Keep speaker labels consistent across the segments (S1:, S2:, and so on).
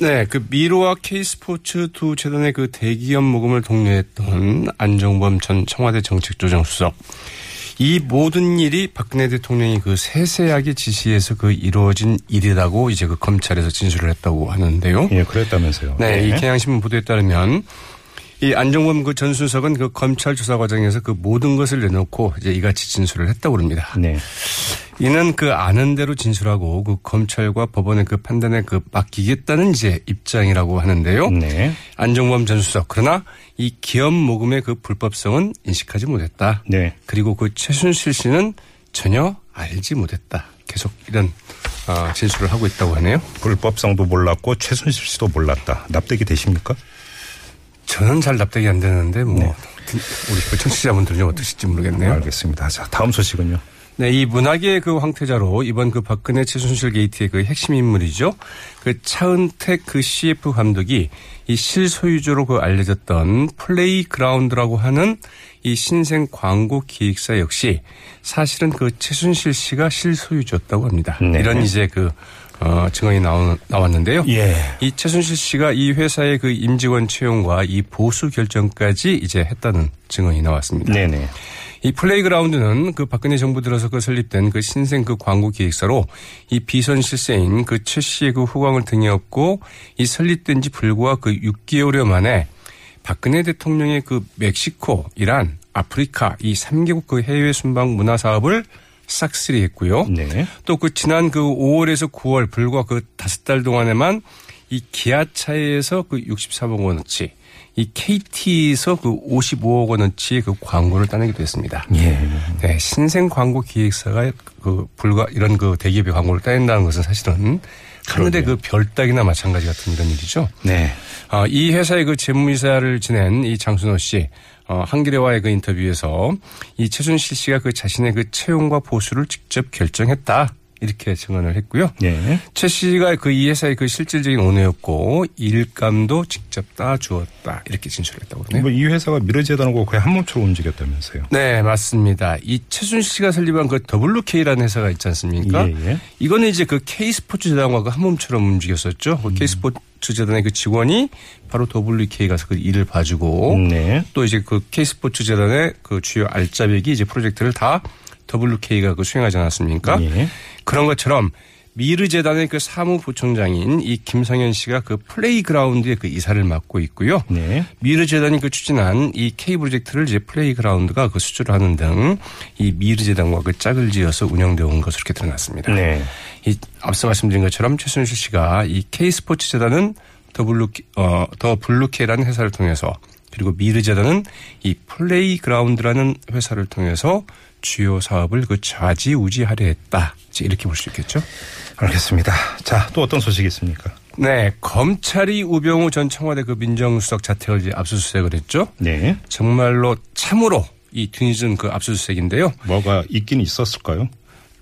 S1: 네, 그 미로와 K스포츠 두 재단의 그 대기업 모금을 독려했던 안정범 전 청와대 정책조정수석. 이 모든 일이 박근혜 대통령이 그 세세하게 지시해서 그 이루어진 일이라고 이제 그 검찰에서 진술을 했다고 하는데요.
S2: 예, 그랬다면서요.
S1: 네, 이 경향신문 보도에 따르면 이 안정범 그 전 수석은 그 검찰 조사 과정에서 그 모든 것을 내놓고 이제 이같이 진술을 했다고 합니다.
S2: 네.
S1: 이는 그 아는 대로 진술하고 그 검찰과 법원의 그 판단에 그 맡기겠다는 이제 입장이라고 하는데요.
S2: 네.
S1: 안정범 전 수석 그러나 이 기업 모금의 그 불법성은 인식하지 못했다.
S2: 네.
S1: 그리고 그 최순실 씨는 전혀 알지 못했다. 계속 이런 어, 진술을 하고 있다고 하네요.
S2: 불법성도 몰랐고 최순실 씨도 몰랐다. 납득이 되십니까?
S1: 저는 잘 납득이 안 되는데 뭐
S2: 네.
S1: 우리 그 청취자분들은 어떠실지 모르겠네요.
S2: 알겠습니다. 자, 다음 소식은요.
S1: 네, 이 문학의 그 황태자로 이번 그 박근혜 최순실 게이트의 그 핵심 인물이죠. 그 차은택 그 CF 감독이 이 실소유주로 그 알려졌던 플레이 그라운드라고 하는 이 신생 광고 기획사 역시 사실은 그 최순실 씨가 실소유주였다고 합니다.
S2: 네.
S1: 이런 이제 그 어, 증언이 나오, 나왔는데요.
S2: 예.
S1: 이 최순실 씨가 이 회사의 그 임직원 채용과 이 보수 결정까지 이제 했다는 증언이 나왔습니다.
S2: 네네.
S1: 이 플레이그라운드는 그 박근혜 정부 들어서 그 설립된 그 신생 그 광고 기획사로 이 비선 실세인 그 최 씨의 그 후광을 등에 업고 이 설립된 지 불과 그 6개월여 만에 박근혜 대통령의 그 멕시코, 이란, 아프리카 이 3개국 그 해외 순방 문화 사업을 싹쓸이 했고요.
S2: 네.
S1: 또그 지난 그 5월에서 9월 불과 그 다섯 달 동안에만 이 기아차에서 그 63억 원어치, 이 KT에서 그 55억 원어치의 그 광고를 따내기도 했습니다.
S2: 예.
S1: 네, 신생 광고 기획사가 그 불과 이런 그 대기업의 광고를 따낸다는 것은 사실은 하늘의 그 별따기나 마찬가지 같은 이런 일이죠.
S2: 네.
S1: 어, 이 회사의 그 재무이사를 지낸 이 장순호 씨, 어, 한겨레와의 그 인터뷰에서 이 최순실 씨가 그 자신의 그 채용과 보수를 직접 결정했다. 이렇게 증언을 했고요.
S2: 예.
S1: 최 씨가 그 이 회사의 그 실질적인 오너였고 일감도 직접 따주었다. 이렇게 진술했다고 그러네요.
S2: 뭐 이 회사가 미래재단하고 거의 한 몸처럼 움직였다면서요.
S1: 네, 맞습니다. 이 최순실 씨가 설립한 그 WK라는 회사가 있지 않습니까?
S2: 예, 예.
S1: 이거는 이제 그 K스포츠 재단과 그 한 몸처럼 움직였었죠. 그 K스포츠 재단의 그 직원이 바로 더블루K 가서 그 일을 봐주고
S2: 네.
S1: 또 이제 그 K스포츠 재단의 그 주요 알짜배기 이제 프로젝트를 다 더블루K가 그 수행하지 않았습니까?
S2: 예.
S1: 그런 것처럼 미르 재단의 그 사무부총장인 이 김성현 씨가 그 플레이그라운드의 그 이사를 맡고 있고요.
S2: 네.
S1: 미르 재단이 그 추진한 이 K 프로젝트를 이제 플레이그라운드가 그 수주를 하는 등 이 미르 재단과 그 짝을 지어서 운영되어 온 것으로 이렇게 드러났습니다.
S2: 네.
S1: 이 앞서 말씀드린 것처럼 최순실 씨가 이 K 스포츠 재단은 더블루 어, 더블루K라는 회사를 통해서 그리고 미르 재단은 이 플레이그라운드라는 회사를 통해서 주요 사업을 그 좌지우지하려 했다. 이제 이렇게 볼 수 있겠죠.
S2: 알겠습니다. 자, 또 어떤 소식이 있습니까?
S1: 네, 검찰이 우병우 전 청와대 그 민정수석 자택을 이제 압수수색을 했죠.
S2: 네.
S1: 정말로 참으로 이 뒤늦은 그 압수수색인데요.
S2: 뭐가 있긴 있었을까요?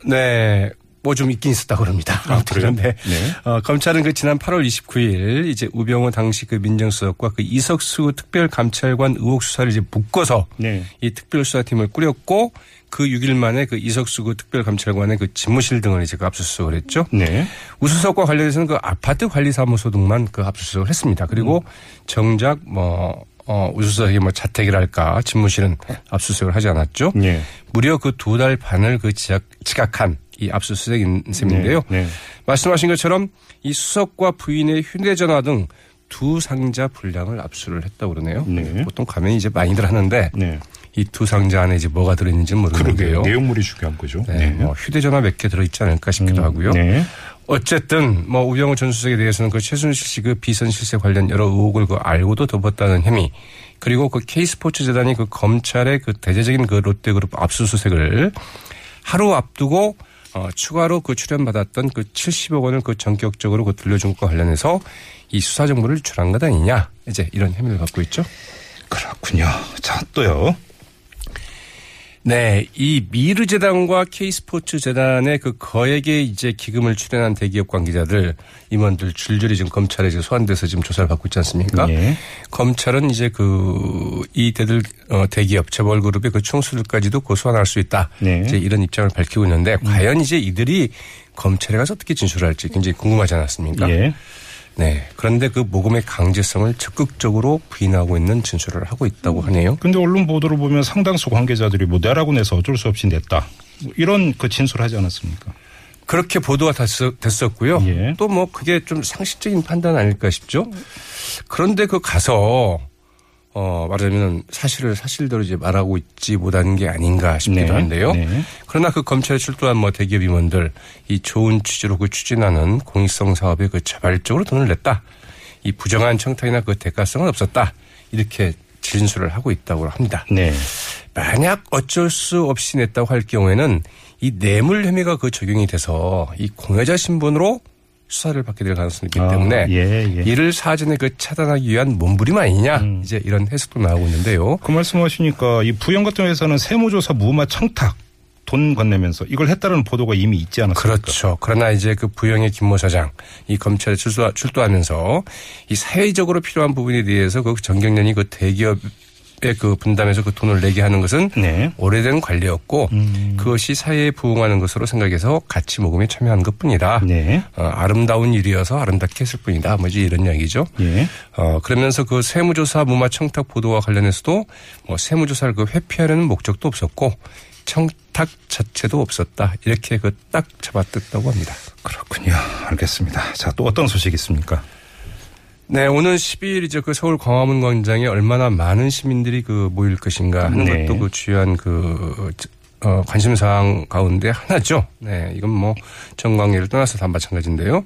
S1: 네. 뭐 좀 있긴 있었다고 그럽니다.
S2: 아?
S1: 그런데
S2: 네.
S1: 어, 검찰은 그 지난 8월 29일 이제 우병우 당시 그 민정수석과 그 이석수 특별감찰관 의혹 수사를 이제 묶어서
S2: 네.
S1: 이 특별수사팀을 꾸렸고 그 6일 만에 그 이석수 그 특별감찰관의 그 집무실 등을 이제 그 압수수색을 했죠.
S2: 네.
S1: 우수석과 관련해서는 그 아파트 관리사무소 등만 그 압수수색을 했습니다. 그리고 정작 뭐 어, 우수석이 뭐 자택이랄까 집무실은 압수수색을 하지 않았죠.
S2: 네.
S1: 무려 그 두 달 반을 그 지각, 지각한 이 압수수색인 셈인데요.
S2: 네, 네.
S1: 말씀하신 것처럼 이 수석과 부인의 휴대전화 등 두 상자 분량을 압수를 했다고 그러네요.
S2: 네.
S1: 보통 가면 이제 많이들 하는데
S2: 네.
S1: 이두 상자 안에 이제 뭐가 들어있는지는
S2: 그러게요.
S1: 모르는데요.
S2: 내용물이 중요한 거죠.
S1: 네, 뭐 휴대전화 몇 개 들어있지 않을까 싶기도 하고요.
S2: 네.
S1: 어쨌든 뭐 우병우 전 수석에 대해서는 그 최순실 씨 그 비선 실세 관련 여러 의혹을 그 알고도 덮었다는 혐의 그리고 그 K스포츠 재단이 그 검찰의 그 대대적인 그 롯데그룹 압수수색을 하루 앞두고 어, 추가로 그 출연받았던 그 70억 원을 그 전격적으로 그 돌려준 것과 관련해서 이 수사 정보를 유출한 것 아니냐 이제 이런 혐의를 받고 있죠.
S2: 그렇군요. 자, 또요.
S1: 네, 이 미르 재단과 K스포츠 재단의 그 거액의 이제 기금을 출연한 대기업 관계자들 임원들 줄줄이 지금 검찰에 지금 소환돼서 지금 조사를 받고 있지 않습니까?
S2: 예.
S1: 검찰은 이제 그 이 대들 어 대기업 재벌 그룹의 그 총수들까지도 고소환할 수 있다.
S2: 네.
S1: 이제 이런 입장을 밝히고 있는데 과연 이제 이들이 검찰에 가서 어떻게 진술할지 굉장히 궁금하지 않았습니까?
S2: 예.
S1: 네. 그런데 그 모금의 강제성을 적극적으로 부인하고 있는 진술을 하고 있다고 하네요.
S2: 근데 언론 보도를 보면 상당수 관계자들이 뭐 내라고 내서 어쩔 수 없이 냈다. 뭐 이런 그 진술하지 않았습니까?
S1: 그렇게 보도가 됐었, 고요
S2: 예.
S1: 또뭐 그게 좀 상식적인 판단 아닐까 싶죠. 그런데 그 가서 어 말하자면 사실을 사실대로 이제 말하고 있지 못한 게 아닌가 싶기도
S2: 네.
S1: 한데요.
S2: 네.
S1: 그러나 그 검찰에 출두한 뭐 대기업 임원들 이 좋은 취지로 그 추진하는 공익성 사업에 그 자발적으로 돈을 냈다. 이 부정한 청탁이나 그 대가성은 없었다. 이렇게 진술을 하고 있다고 합니다.
S2: 네.
S1: 만약 어쩔 수 없이 냈다고 할 경우에는 이 뇌물 혐의가 그 적용이 돼서 이 공여자 신분으로 수사를 받게 될 가능성이 있기
S2: 아,
S1: 때문에
S2: 예, 예.
S1: 이를 사전에 그 차단하기 위한 몸부림 아니냐
S2: 음.
S1: 이제 이런 해석도 나오고 있는데요.
S2: 그 말씀하시니까 이 부영 같은 회사는 세무조사 무마 청탁 돈 건네면서 이걸 했다는 보도가 이미 있지 않았습니까?
S1: 그렇죠. 그러나 이제 그 부영의 김모 사장 이 검찰에 출두, 출두하면서 이 사회적으로 필요한 부분에 대해서 그 정경련이 그 대기업의 그 분담해서 그 돈을 내게 하는 것은
S2: 네.
S1: 오래된 관리였고
S2: 음.
S1: 그것이 사회에 부응하는 것으로 생각해서 같이 모금에 참여한 것뿐이다.
S2: 네.
S1: 어, 아름다운 일이어서 아름답게 했을 뿐이다. 뭐지 이런 이야기죠.
S2: 예.
S1: 어, 그러면서 그 세무조사 무마 청탁 보도와 관련해서도 뭐 세무조사를 그 회피하려는 목적도 없었고 청탁 자체도 없었다. 이렇게 그 딱 잡아뜯다고 합니다.
S2: 그렇군요. 알겠습니다. 자, 또 어떤 소식이 있습니까?
S1: 네, 오늘 12일이죠. 그 서울 광화문 광장에 얼마나 많은 시민들이 그 모일 것인가 하는
S2: 네.
S1: 것도 그 주요한 그, 어, 관심 사항 가운데 하나죠. 네, 이건 뭐 정광예를 떠나서 다 마찬가지인데요.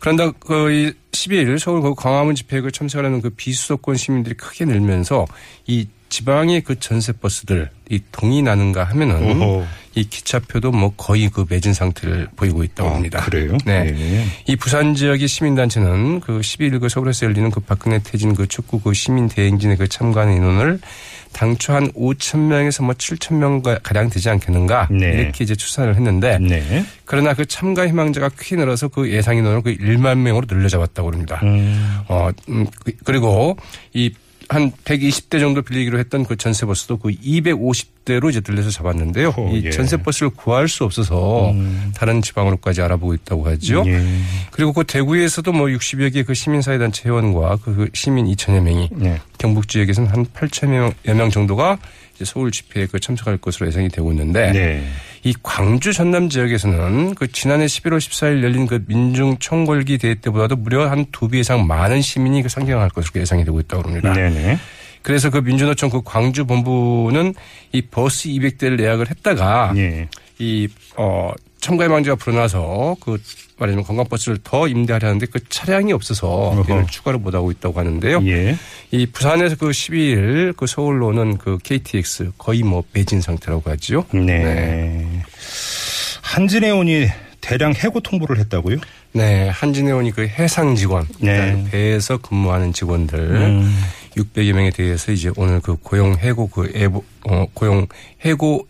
S1: 그런데 그이 12일 서울 그 광화문 집회에 그 참석하는 그 비수도권 시민들이 크게 늘면서 이 지방의 그 전세 버스들 이 동이 나는가 하면은
S2: 오호.
S1: 이 기차표도 뭐 거의 그 매진 상태를 보이고 있다고
S2: 아,
S1: 합니다.
S2: 그래요?
S1: 네.
S2: 예.
S1: 이 부산 지역의 시민단체는 그 12일 그 서울에서 열리는 그 박근혜 퇴진 그 축구 그 시민 대행진에 그 참가하는 인원을 당초 한 5천 명에서 뭐 7천 명 가량 되지 않겠는가
S2: 네.
S1: 이렇게 이제 추산을 했는데
S2: 네.
S1: 그러나 그 참가 희망자가 크게 늘어서 그 예상 인원을 그 1만 명으로 늘려잡았다고 합니다.
S2: 음.
S1: 어, 음, 그- 그리고 이 한 120대 정도 빌리기로 했던 그 전세버스도 그 250대로 이제 들려서 잡았는데요.
S2: 오,
S1: 이
S2: 예.
S1: 전세버스를 구할 수 없어서 다른 지방으로까지 알아보고 있다고 하죠.
S2: 예.
S1: 그리고 그 대구에서도 뭐 60여 개의 그 시민사회단체 회원과 그 시민 2천여 명이
S2: 네.
S1: 경북 지역에서는 한 8천여 명 정도가 이제 서울 집회에 그 참석할 것으로 예상이 되고 있는데
S2: 네.
S1: 이 광주 전남 지역에서는 그 지난해 11월 14일 열린 그 민중 총궐기 대회 때보다도 무려 한 두 배 이상 많은 시민이 그 상경할 것으로 예상이 되고 있다고 합니다.
S2: 네네.
S1: 그래서 그 민주노총 그 광주 본부는 이 버스 200대를 예약을 했다가
S2: 예.
S1: 이, 어, 참가의 망자가 불어나서 그 말하자면 관광버스를 더 임대하려 하는데 그 차량이 없어서 이를. 추가로 못 하고 있다고 하는데요.
S2: 예.
S1: 이 부산에서 그 12일 그 서울로 오는 그 KTX 거의 뭐 매진 상태라고 하죠.
S2: 네. 한진해운이 대량 해고 통보를 했다고요?
S1: 네, 한진해운이 그 해상 직원,
S2: 네.
S1: 배에서 근무하는 직원들
S2: 음.
S1: 600여 명에 대해서 이제 오늘 그 고용 해고 그 예보, 어, 고용 해고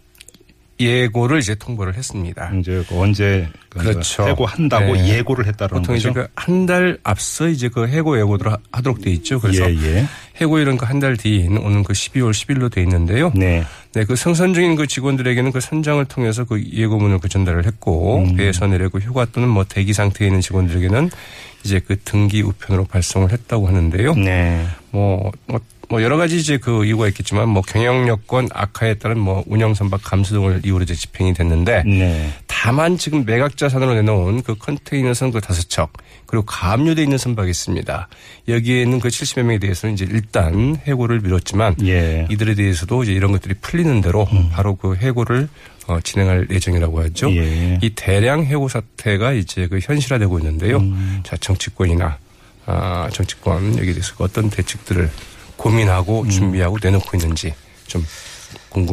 S1: 예고를 이제 통보를 했습니다.
S2: 이제 그 언제 그
S1: 그렇죠.
S2: 해고한다고
S1: 네.
S2: 예고를 했다는
S1: 보통 이제
S2: 거죠.
S1: 그한 달 앞서 이제 그 해고 예고를 하- 하도록 돼 있죠. 그래서
S2: 예, 예.
S1: 해고일은 그 한 달 뒤인 오는 그 12월 10일로 돼 있는데요.
S2: 네.
S1: 네, 그 승선 중인 그 직원들에게는 그 선장을 통해서 그 예고문을 그 전달을 했고
S2: 음.
S1: 배에서 내리고 휴가 또는 뭐 대기 상태에 있는 직원들에게는 이제 그 등기 우편으로 발송을 했다고 하는데요.
S2: 네.
S1: 뭐, 뭐, 뭐 여러 가지 이제 그 이유가 있겠지만 뭐 경영 여건 악화에 따른 뭐 운영 선박 감소 등을 이유로 이제 집행이 됐는데
S2: 네.
S1: 다만 지금 매각자산으로 내놓은 그 컨테이너선 그 다섯 척 그리고 가압류돼 있는 선박이 있습니다. 여기에 있는 그 70여 명에 대해서는 이제 일단 해고를 미뤘지만
S2: 예.
S1: 이들에 대해서도 이제 이런 것들이 풀리는 대로 바로 그 해고를 어, 진행할 예정이라고 하죠.
S2: 예.
S1: 이 대량 해고 사태가 이제 그 현실화되고 있는데요.
S2: 음.
S1: 자 정치권이나 아, 정치권 여기에 대해서 어떤 대책들을 고민하고 준비하고 내놓고 있는지 좀.
S2: 음.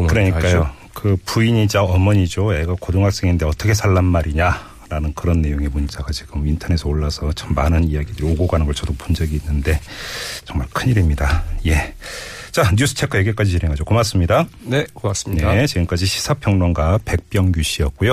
S2: 그러니까요. 그 부인이자 어머니죠. 애가 고등학생인데 어떻게 살란 말이냐라는 그런 내용의 문자가 지금 인터넷에 올라서 참 많은 이야기들이 오고 가는 걸 저도 본 적이 있는데 정말 큰일입니다. 예. 자, 뉴스 체크 여기까지 진행하죠. 고맙습니다.
S1: 네, 고맙습니다.
S2: 네, 지금까지 시사평론가 백병규 씨였고요.